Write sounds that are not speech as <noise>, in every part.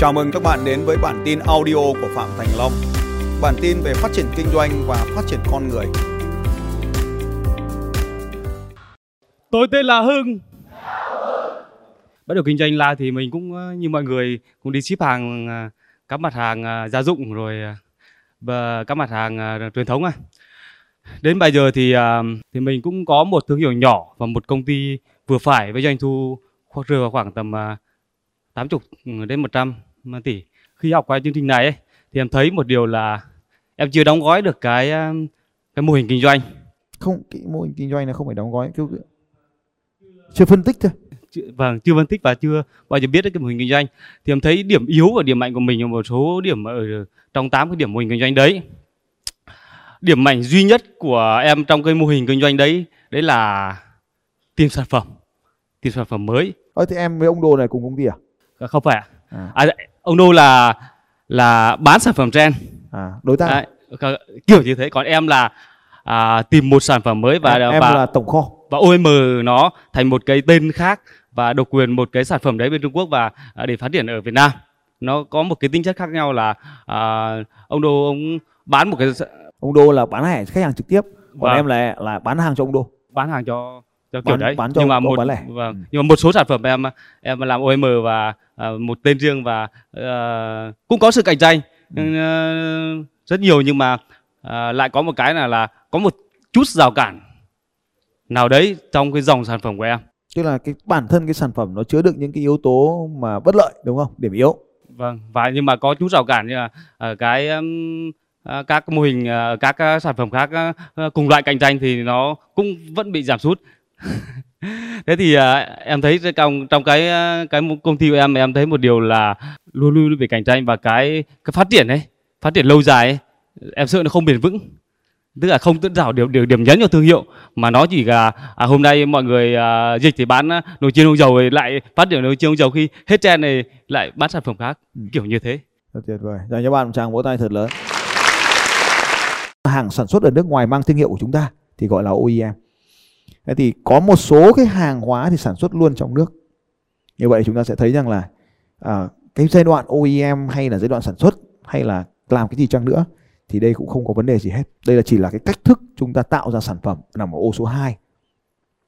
Chào mừng các bạn đến với bản tin audio của Phạm Thành Long. Bản tin về phát triển kinh doanh và phát triển con người. Tôi tên là Hưng. Bắt đầu kinh doanh la thì mình cũng ờ, như mọi người, cũng đi ship hàng ờ, các mặt hàng ờ, gia dụng rồi và các mặt hàng truyền thống à. Đến bây giờ thì thì mình cũng có một thương hiệu nhỏ và một công ty vừa phải với doanh thu khoảng rơi vào khoảng tầm 80 đến 100 tỷ. Khi học qua chương trình này ấy, thì em thấy một điều là em chưa đóng gói được cái ờ, cái mô hình kinh doanh. Không cái mô hình kinh doanh này không phải đóng gói kiểu chưa phân tích thôi. Chưa, vâng chưa phân tích và chưa bao giờ biết đến cái mô hình kinh doanh. Thì em thấy điểm yếu và điểm mạnh của mình ở một số điểm ở trong 8 cái điểm mô hình kinh doanh đấy. Điểm mạnh duy nhất của em trong cái mô hình kinh doanh đấy đấy là tìm sản phẩm tìm sản phẩm mới. Ờ thì em với ông đồ này cùng công ty à À, không phải ạ. À, à, ông đô là là bán sản phẩm trend à đối tác. Cả- kiểu như thế. Còn em là à, tìm một sản phẩm mới và em, em và là tổng kho. và OM nó thành một cái tên khác và độc quyền một cái sản phẩm đấy bên Trung Quốc và à, để phát triển ở Việt Nam. Nó có một cái tính chất khác nhau là à, ông đô ông bán một cái ông đô là bán hàng khách hàng trực tiếp. Còn Vâng. em là là bán hàng cho ông đô. Bán hàng cho cho kiểu Bán- đấy bán cho nhưng mà một bán lẻ. vâng, Ừ. nhưng mà một số sản phẩm em em làm OM và à, một tên riêng và ờ, cũng có sự cạnh tranh Ừ. ờ, rất nhiều nhưng mà à, lại có một cái là là có một chút rào cản nào đấy trong cái dòng sản phẩm của em tức là cái bản thân cái sản phẩm nó chứa đựng những cái yếu tố mà bất lợi đúng không điểm yếu Vâng, và nhưng mà có chút rào cản như là ở cái um, à, các mô hình à, các à, sản phẩm khác à, à, cùng loại cạnh tranh thì nó cũng vẫn bị giảm sút. Thế thì à, em thấy trong trong cái à, cái công ty của em em thấy một điều là luôn luôn bị cạnh tranh và cái cái phát triển ấy, phát triển lâu dài ấy, em sợ nó không bền vững. Tức là không tự rào điểm, điểm điểm nhấn cho thương hiệu mà nó chỉ là à, hôm nay mọi người à, dịch thì bán à, nồi chiên không dầu rồi lại phát triển nồi chiên không dầu khi hết trend này lại bán sản phẩm khác. Ừ. kiểu như thế. Rất tuyệt vời. Dành cho bạn một tràng vỗ tay thật lớn. Hàng sản xuất ở nước ngoài mang thương hiệu của chúng ta thì gọi là OEM thế thì có một số cái hàng hóa thì sản xuất luôn trong nước. Như vậy chúng ta sẽ thấy rằng là à, cái giai đoạn OEM hay là giai đoạn sản xuất hay là làm cái gì chăng nữa thì đây cũng không có vấn đề gì hết. Đây là chỉ là cái cách thức chúng ta tạo ra sản phẩm nằm ở ô số 2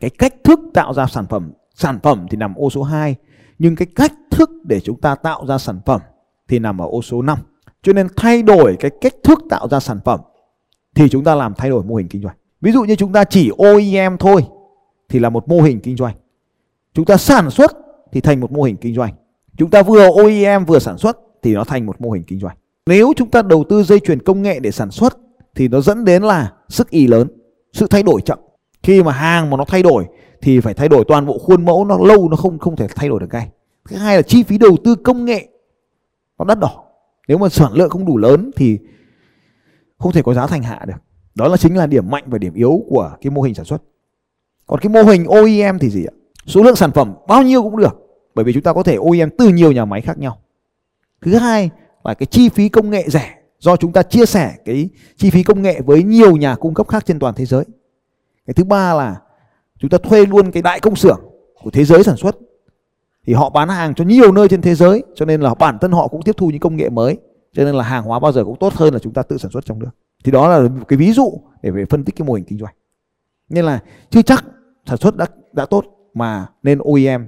cái cách thức tạo ra sản phẩm sản phẩm thì nằm ô số 2 nhưng cái cách thức để chúng ta tạo ra sản phẩm thì nằm ở ô số 5 cho nên thay đổi cái cách thức tạo ra sản phẩm thì chúng ta làm thay đổi mô hình kinh doanh ví dụ như chúng ta chỉ OEM thôi, thì là một mô hình kinh doanh. Chúng ta sản xuất thì thành một mô hình kinh doanh. Chúng ta vừa OEM vừa sản xuất thì nó thành một mô hình kinh doanh. Nếu chúng ta đầu tư dây chuyền công nghệ để sản xuất thì nó dẫn đến là sức y lớn, sự thay đổi chậm. Khi mà hàng mà nó thay đổi thì phải thay đổi toàn bộ khuôn mẫu, nó lâu nó không không thể thay đổi được ngay. Thứ hai là chi phí đầu tư công nghệ nó đắt đỏ. Nếu mà sản lượng không đủ lớn thì không thể có giá thành hạ được đó là chính là điểm mạnh và điểm yếu của cái mô hình sản xuất. Còn cái mô hình OEM thì gì ạ? Số lượng sản phẩm bao nhiêu cũng được, bởi vì chúng ta có thể OEM từ nhiều nhà máy khác nhau. Thứ hai là cái chi phí công nghệ rẻ, do chúng ta chia sẻ cái chi phí công nghệ với nhiều nhà cung cấp khác trên toàn thế giới. Cái thứ ba là chúng ta thuê luôn cái đại công xưởng của thế giới sản xuất. Thì họ bán hàng cho nhiều nơi trên thế giới, cho nên là bản thân họ cũng tiếp thu những công nghệ mới, cho nên là hàng hóa bao giờ cũng tốt hơn là chúng ta tự sản xuất trong nước thì đó là một cái ví dụ để về phân tích cái mô hình kinh doanh. Nên là chưa chắc sản xuất đã đã tốt mà nên OEM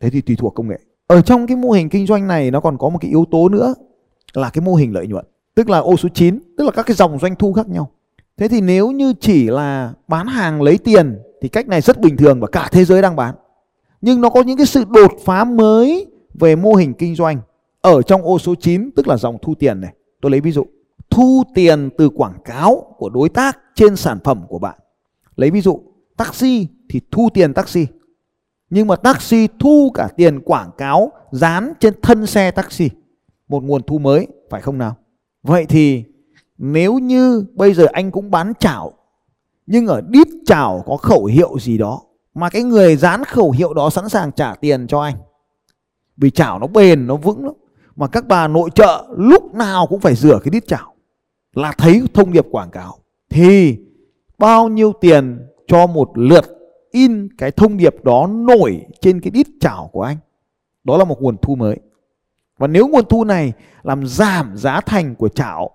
thế thì tùy thuộc công nghệ. Ở trong cái mô hình kinh doanh này nó còn có một cái yếu tố nữa là cái mô hình lợi nhuận tức là ô số 9 tức là các cái dòng doanh thu khác nhau. Thế thì nếu như chỉ là bán hàng lấy tiền thì cách này rất bình thường và cả thế giới đang bán. Nhưng nó có những cái sự đột phá mới về mô hình kinh doanh ở trong ô số 9 tức là dòng thu tiền này. Tôi lấy ví dụ, thu tiền từ quảng cáo của đối tác trên sản phẩm của bạn. Lấy ví dụ, taxi thì thu tiền taxi. Nhưng mà taxi thu cả tiền quảng cáo dán trên thân xe taxi. Một nguồn thu mới, phải không nào? Vậy thì nếu như bây giờ anh cũng bán chảo nhưng ở đít chảo có khẩu hiệu gì đó mà cái người dán khẩu hiệu đó sẵn sàng trả tiền cho anh vì chảo nó bền nó vững lắm mà các bà nội trợ lúc nào cũng phải rửa cái đít chảo là thấy thông điệp quảng cáo, thì bao nhiêu tiền cho một lượt in cái thông điệp đó nổi trên cái đít chảo của anh? Đó là một nguồn thu mới. Và nếu nguồn thu này làm giảm giá thành của chảo,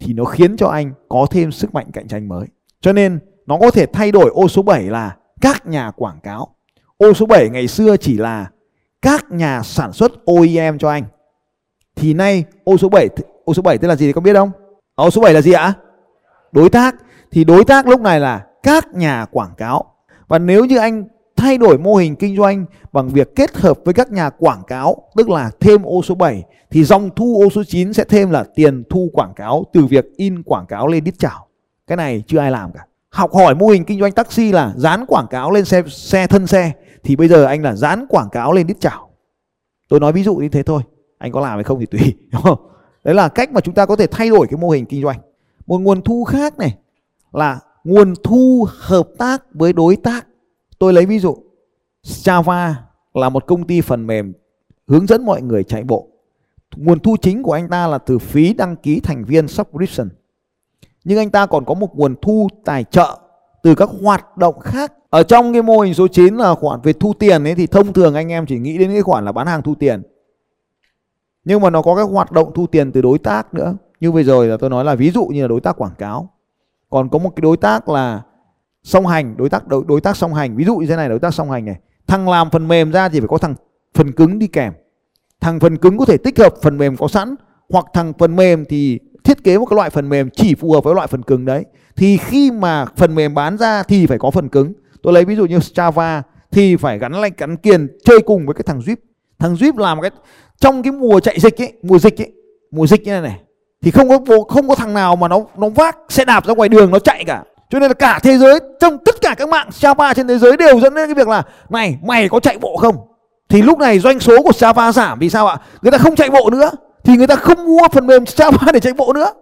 thì nó khiến cho anh có thêm sức mạnh cạnh tranh mới. Cho nên, nó có thể thay đổi ô số 7 là các nhà quảng cáo. Ô số 7 ngày xưa chỉ là các nhà sản xuất OEM cho anh. Thì nay ô số 7 ô số 7 tức là gì thì có biết không? Ô số 7 là gì ạ đối tác thì đối tác lúc này là các nhà quảng cáo và nếu như anh thay đổi mô hình kinh doanh bằng việc kết hợp với các nhà quảng cáo tức là thêm ô số 7 thì dòng thu ô số 9 sẽ thêm là tiền thu quảng cáo từ việc in quảng cáo lên đít chảo. Cái này chưa ai làm cả. Học hỏi mô hình kinh doanh taxi là dán quảng cáo lên xe xe thân xe thì bây giờ anh là dán quảng cáo lên đít chảo. Tôi nói ví dụ như thế thôi. Anh có làm hay không thì tùy, <laughs> đúng không? Đấy là cách mà chúng ta có thể thay đổi cái mô hình kinh doanh. Một nguồn thu khác này là nguồn thu hợp tác với đối tác Tôi lấy ví dụ, Java là một công ty phần mềm hướng dẫn mọi người chạy bộ. Nguồn thu chính của anh ta là từ phí đăng ký thành viên subscription. Nhưng anh ta còn có một nguồn thu tài trợ từ các hoạt động khác. Ở trong cái mô hình số 9 là khoản về thu tiền ấy, thì thông thường anh em chỉ nghĩ đến cái khoản là bán hàng thu tiền. Nhưng mà nó có các hoạt động thu tiền từ đối tác nữa. Như vừa rồi là tôi nói là ví dụ như là đối tác quảng cáo. Còn có một cái đối tác là song hành đối tác đối, đối tác song hành. Ví dụ như thế này đối tác song hành này. Thằng làm phần mềm ra thì phải có thằng phần cứng đi kèm. Thằng phần cứng có thể tích hợp phần mềm có sẵn hoặc thằng phần mềm thì thiết kế một cái loại phần mềm chỉ phù hợp với loại phần cứng đấy. Thì khi mà phần mềm bán ra thì phải có phần cứng. Tôi lấy ví dụ như Java thì phải gắn lanh gắn kiền chơi cùng với cái thằng Zip. Thằng Zip làm cái trong cái mùa chạy dịch ấy mùa dịch ấy mùa dịch như này này thì không có không có thằng nào mà nó nó vác xe đạp ra ngoài đường nó chạy cả cho nên là cả thế giới trong tất cả các mạng Java trên thế giới đều dẫn đến cái việc là này mày có chạy bộ không? Thì lúc này doanh số của Java giảm vì sao ạ? Người ta không chạy bộ nữa thì người ta không mua phần mềm Java để chạy bộ nữa.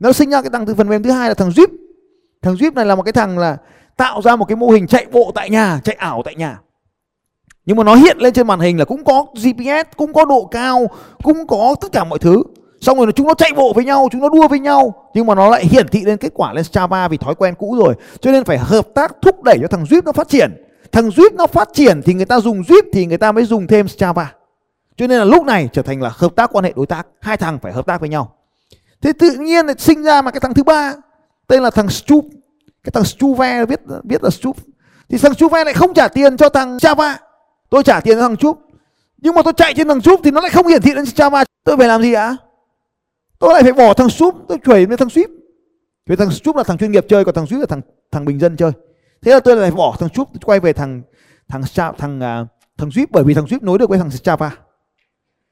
Nó sinh ra cái thằng từ phần mềm thứ hai là thằng Zip. Thằng Zip này là một cái thằng là tạo ra một cái mô hình chạy bộ tại nhà, chạy ảo tại nhà. Nhưng mà nó hiện lên trên màn hình là cũng có GPS, cũng có độ cao, cũng có tất cả mọi thứ. Xong rồi chúng nó chạy bộ với nhau chúng nó đua với nhau nhưng mà nó lại hiển thị lên kết quả lên Java vì thói quen cũ rồi. Cho nên phải hợp tác thúc đẩy cho thằng Zip nó phát triển. Thằng Zip nó phát triển thì người ta dùng Zip thì người ta mới dùng thêm Java cho nên là lúc này trở thành là hợp tác quan hệ đối tác. Hai thằng phải hợp tác với nhau. Thế tự nhiên lại sinh ra mà cái thằng thứ ba tên là thằng Stup cái thằng Stuve viết viết là Stup thì thằng Stuve lại không trả tiền cho thằng Java tôi trả tiền cho thằng chúc nhưng mà tôi chạy trên thằng chúc thì nó lại không hiển thị lên Java tôi phải làm gì ạ? Tôi lại phải bỏ thằng chúc tôi chuyển lên thằng ship vì thằng chúc là thằng chuyên nghiệp chơi còn thằng ship là thằng thằng bình dân chơi. Thế là tôi lại bỏ thằng chúc quay về thằng thằng thằng à, thằng, thằng ship bởi vì thằng ship nối được với thằng Strava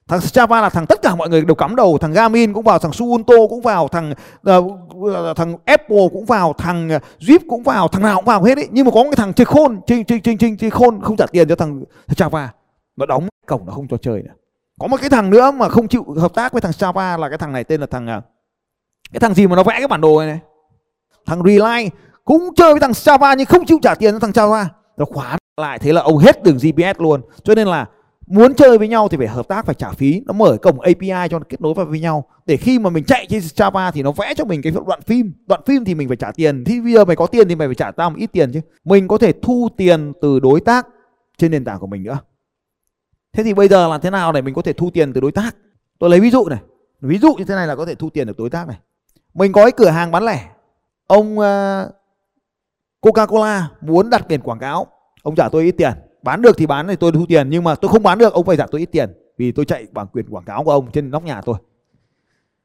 thằng Java là thằng tất cả mọi người đều cắm đầu thằng Garmin cũng vào thằng Suunto cũng vào thằng uh, thằng Apple cũng vào thằng Jeep cũng vào thằng nào cũng vào hết ấy. Nhưng mà có cái thằng chơi khôn chơi chơi chơi chơi, chơi khôn không trả tiền cho thằng Java nó đóng cổng nó không cho chơi nữa. Có một cái thằng nữa mà không chịu hợp tác với thằng Java là cái thằng này tên là thằng ờ, cái thằng gì mà nó vẽ cái bản đồ này, này. thằng Rely cũng chơi với thằng Java nhưng không chịu trả tiền cho thằng Java nó khóa lại thế là ông hết đường GPS luôn. Cho nên là muốn chơi với nhau thì phải hợp tác phải trả phí nó mở cổng API cho nó kết nối vào với nhau để khi mà mình chạy trên Java thì nó vẽ cho mình cái đoạn phim đoạn phim thì mình phải trả tiền thì bây giờ mày có tiền thì mày phải trả tao một ít tiền chứ mình có thể thu tiền từ đối tác trên nền tảng của mình nữa Thế thì bây giờ làm thế nào để mình có thể thu tiền từ đối tác? Tôi lấy ví dụ này. Ví dụ như thế này là có thể thu tiền được đối tác này. Mình có cái cửa hàng bán lẻ. Ông uh, Coca-Cola muốn đặt biển quảng cáo. Ông trả tôi ít tiền. Bán được thì bán thì tôi thu tiền. Nhưng mà tôi không bán được, ông phải trả tôi ít tiền. Vì tôi chạy bản quyền quảng cáo của ông trên nóc nhà tôi.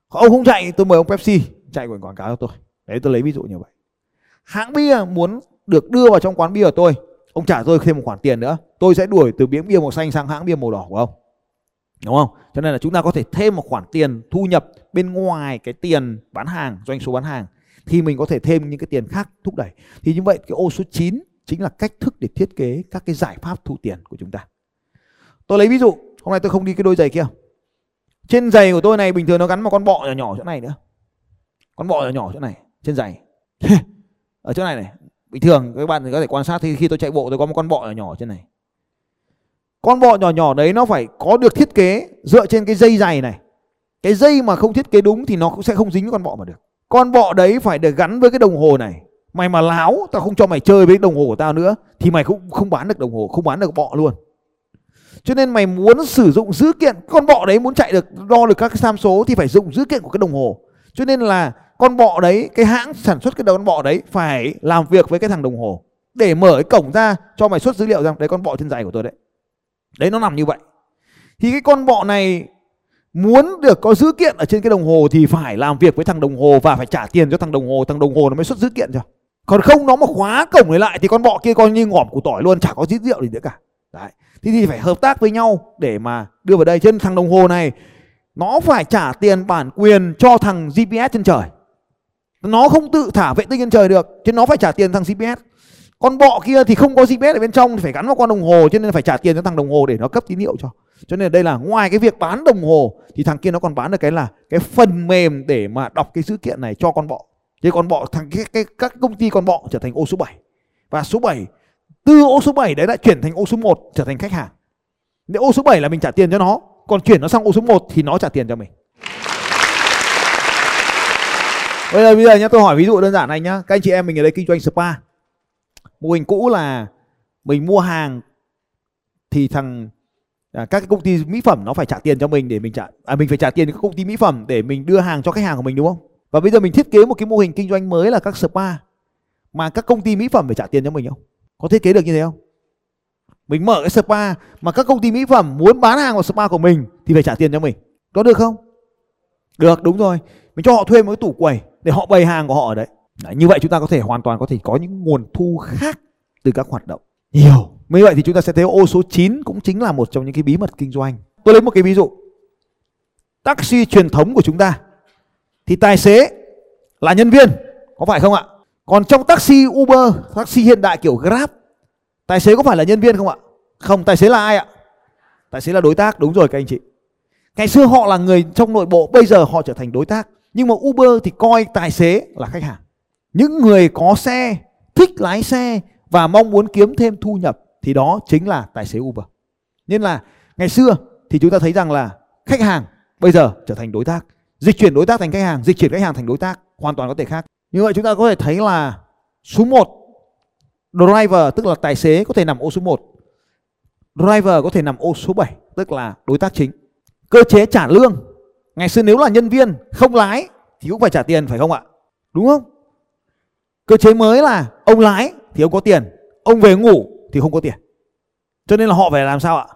Ông không chạy tôi mời ông Pepsi chạy quyền quảng cáo cho tôi. Đấy, tôi lấy ví dụ như vậy. Hãng bia muốn được đưa vào trong quán bia của tôi, ông trả tôi thêm một khoản tiền nữa tôi sẽ đuổi từ miếng bia màu xanh sang hãng bia màu đỏ của ông đúng không cho nên là chúng ta có thể thêm một khoản tiền thu nhập bên ngoài cái tiền bán hàng, doanh số bán hàng, thì mình có thể thêm những cái tiền khác thúc đẩy thì như vậy, cái ô số 9 chính là cách thức để thiết kế các cái giải pháp thu tiền của chúng ta. Tôi lấy ví dụ, hôm nay tôi không đi cái đôi giày kia. Trên giày của tôi này, bình thường nó gắn một con bọ nhỏ nhỏ chỗ này nữa. Con bọ nhỏ nhỏ chỗ này, trên giày. <laughs> Ở chỗ này này, bình thường các bạn có thể quan sát thì khi tôi chạy bộ tôi có một con bọ nhỏ nhỏ trên này. Con bọ nhỏ nhỏ đấy nó phải có được thiết kế dựa trên cái dây giày này. Cái dây mà không thiết kế đúng thì nó cũng sẽ không dính với con bọ mà được. Con bọ đấy phải được gắn với cái đồng hồ này mày mà láo, tao không cho mày chơi với đồng hồ của tao nữa, thì mày cũng không bán được đồng hồ, không bán được bọ luôn. Cho nên mày muốn sử dụng dữ kiện, con bọ đấy muốn chạy được, đo được các cái tham số thì phải dùng dữ kiện của cái đồng hồ. Cho nên là con bọ đấy, cái hãng sản xuất cái đầu con bọ đấy phải làm việc với cái thằng đồng hồ. Để mở cái cổng ra cho mày xuất dữ liệu ra, đấy con bọ chân dài của tôi đấy. Đấy, nó nằm như vậy. Thì cái con bọ này muốn được có dữ kiện ở trên cái đồng hồ thì phải làm việc với thằng đồng hồ và phải trả tiền cho thằng đồng hồ, thằng đồng hồ nó mới xuất dữ kiện cho còn không nó mà khóa cổng này lại thì con bọ kia coi như ngỏm củ tỏi luôn chả có dít rượu gì nữa cả. Đấy thì, thì phải hợp tác với nhau để mà đưa vào đây. Trên thằng đồng hồ này nó phải trả tiền bản quyền cho thằng GPS trên trời. Nó không tự thả vệ tinh trên trời được chứ nó phải trả tiền thằng GPS con bọ kia thì không có GPS ở bên trong thì phải gắn vào con đồng hồ cho nên phải trả tiền cho thằng đồng hồ để nó cấp tín hiệu cho. Cho nên đây là ngoài cái việc bán đồng hồ thì thằng kia nó còn bán được cái là cái phần mềm để mà đọc cái dữ kiện này cho con bọ thế con bọ thằng cái, cái các công ty con bọ trở thành ô số 7 và số 7 từ ô số 7 đấy lại chuyển thành ô số 1 trở thành khách hàng. Nếu ô số 7 là mình trả tiền cho nó còn chuyển nó sang ô số 1 thì nó trả tiền cho mình. Bây giờ bây giờ nhá tôi hỏi ví dụ đơn giản này nhá. Các anh chị em mình ở đây kinh doanh spa. Mô hình cũ là mình mua hàng thì thằng à, các cái công ty mỹ phẩm nó phải trả tiền cho mình để mình trả à, mình phải trả tiền cho các công ty mỹ phẩm để mình đưa hàng cho khách hàng của mình đúng không? Và bây giờ mình thiết kế một cái mô hình kinh doanh mới là các spa mà các công ty mỹ phẩm phải trả tiền cho mình không? Có thiết kế được như thế không? Mình mở cái spa mà các công ty mỹ phẩm muốn bán hàng vào spa của mình thì phải trả tiền cho mình. Có được không? Được đúng rồi. Mình cho họ thuê một cái tủ quầy để họ bày hàng của họ ở đấy. Đấy, như vậy chúng ta có thể hoàn toàn có thể có những nguồn thu khác từ các hoạt động. Nhiều. Như vậy thì chúng ta sẽ thấy ô số 9 cũng chính là một trong những cái bí mật kinh doanh. Tôi lấy một cái ví dụ. Taxi truyền thống của chúng ta thì tài xế là nhân viên, có phải không ạ? Còn trong taxi, Uber, taxi hiện đại kiểu Grab, tài xế có phải là nhân viên không ạ? Không, tài xế là ai ạ? Tài xế là đối tác, đúng rồi các anh chị. Ngày xưa họ là người trong nội bộ, bây giờ họ trở thành đối tác. Nhưng mà Uber thì coi tài xế là khách hàng. Những người có xe, thích lái xe và mong muốn kiếm thêm thu nhập thì đó chính là tài xế Uber. Nên là ngày xưa thì chúng ta thấy rằng là khách hàng bây giờ trở thành đối tác dịch chuyển đối tác thành khách hàng, dịch chuyển khách hàng thành đối tác, hoàn toàn có thể khác. Như vậy chúng ta có thể thấy là số 1 driver, tức là tài xế, có thể nằm ô số 1 driver có thể nằm ô số 7 tức là đối tác chính. Cơ chế trả lương. Ngày xưa nếu là nhân viên không lái thì cũng phải trả tiền, phải không ạ? Đúng không? Cơ chế mới là ông lái thì ông có tiền, ông về ngủ thì không có tiền. Cho nên là họ phải làm sao ạ?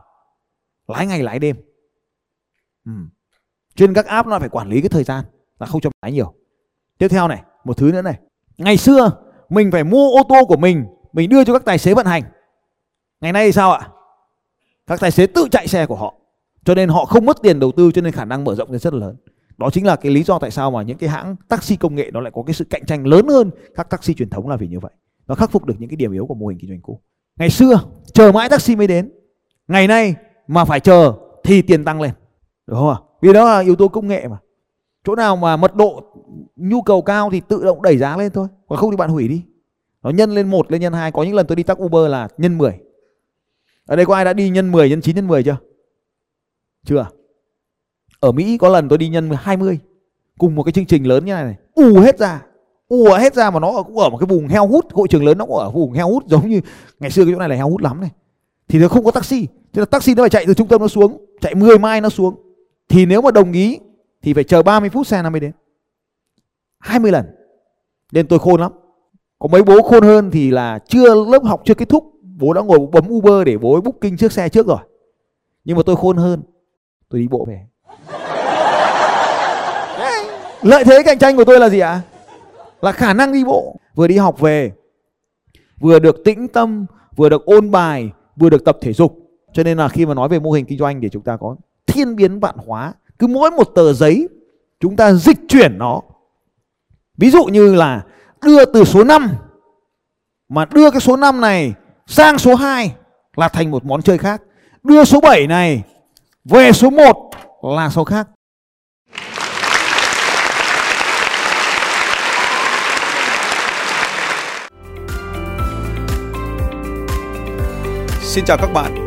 Lái ngày lái đêm. Ừ trên các app nó phải quản lý cái thời gian là không cho lái nhiều. Tiếp theo này, một thứ nữa này. Ngày xưa, mình phải mua ô tô của mình mình đưa cho các tài xế vận hành. Ngày nay thì sao ạ? Các tài xế tự chạy xe của họ, cho nên họ không mất tiền đầu tư cho nên khả năng mở rộng rất là lớn. Đó chính là cái lý do tại sao mà những cái hãng taxi công nghệ nó lại có cái sự cạnh tranh lớn hơn các taxi truyền thống là vì như vậy. Nó khắc phục được những cái điểm yếu của mô hình kinh doanh cũ. Ngày xưa, chờ mãi taxi mới đến. Ngày nay mà phải chờ thì tiền tăng lên. Đúng không ạ? Vì đó là yếu tố công nghệ mà. Chỗ nào mà mật độ nhu cầu cao thì tự động đẩy giá lên thôi. Còn không thì bạn hủy đi. Nó nhân lên một, lên nhân hai. Có những lần tôi đi taxi Uber là nhân 10 ở đây có ai đã đi nhân 10 nhân 9 nhân 10 chưa? Chưa. Ở Mỹ có lần tôi đi nhân 20 cùng một cái chương trình lớn như này này. Ù hết ra. Ù hết ra mà nó cũng ở một cái vùng heo hút. Hội trường lớn nó cũng ở vùng heo hút. Giống như ngày xưa cái chỗ này là heo hút lắm này. Thì nó không có taxi. Thế là taxi nó phải chạy từ trung tâm nó xuống. Chạy 10 mai nó xuống thì nếu mà đồng ý thì phải chờ 30 phút xe nó mới đến. 20 lần. Nên tôi khôn lắm. Có mấy bố khôn hơn thì là chưa lớp học chưa kết thúc. Bố đã ngồi bấm Uber để bố booking trước xe trước rồi. Nhưng mà tôi khôn hơn. Tôi đi bộ về. <laughs> Lợi thế cạnh tranh của tôi là gì ạ? Là khả năng đi bộ. Vừa đi học về vừa được tĩnh tâm vừa được ôn bài vừa được tập thể dục. Cho nên là khi mà nói về mô hình kinh doanh thì chúng ta có thiên biến vạn hóa. Cứ mỗi một tờ giấy, chúng ta dịch chuyển nó. Ví dụ như là đưa từ số 5 mà đưa cái số 5 này sang số 2 là thành một món chơi khác. Đưa số 7 này về số 1 là số khác. Xin chào các bạn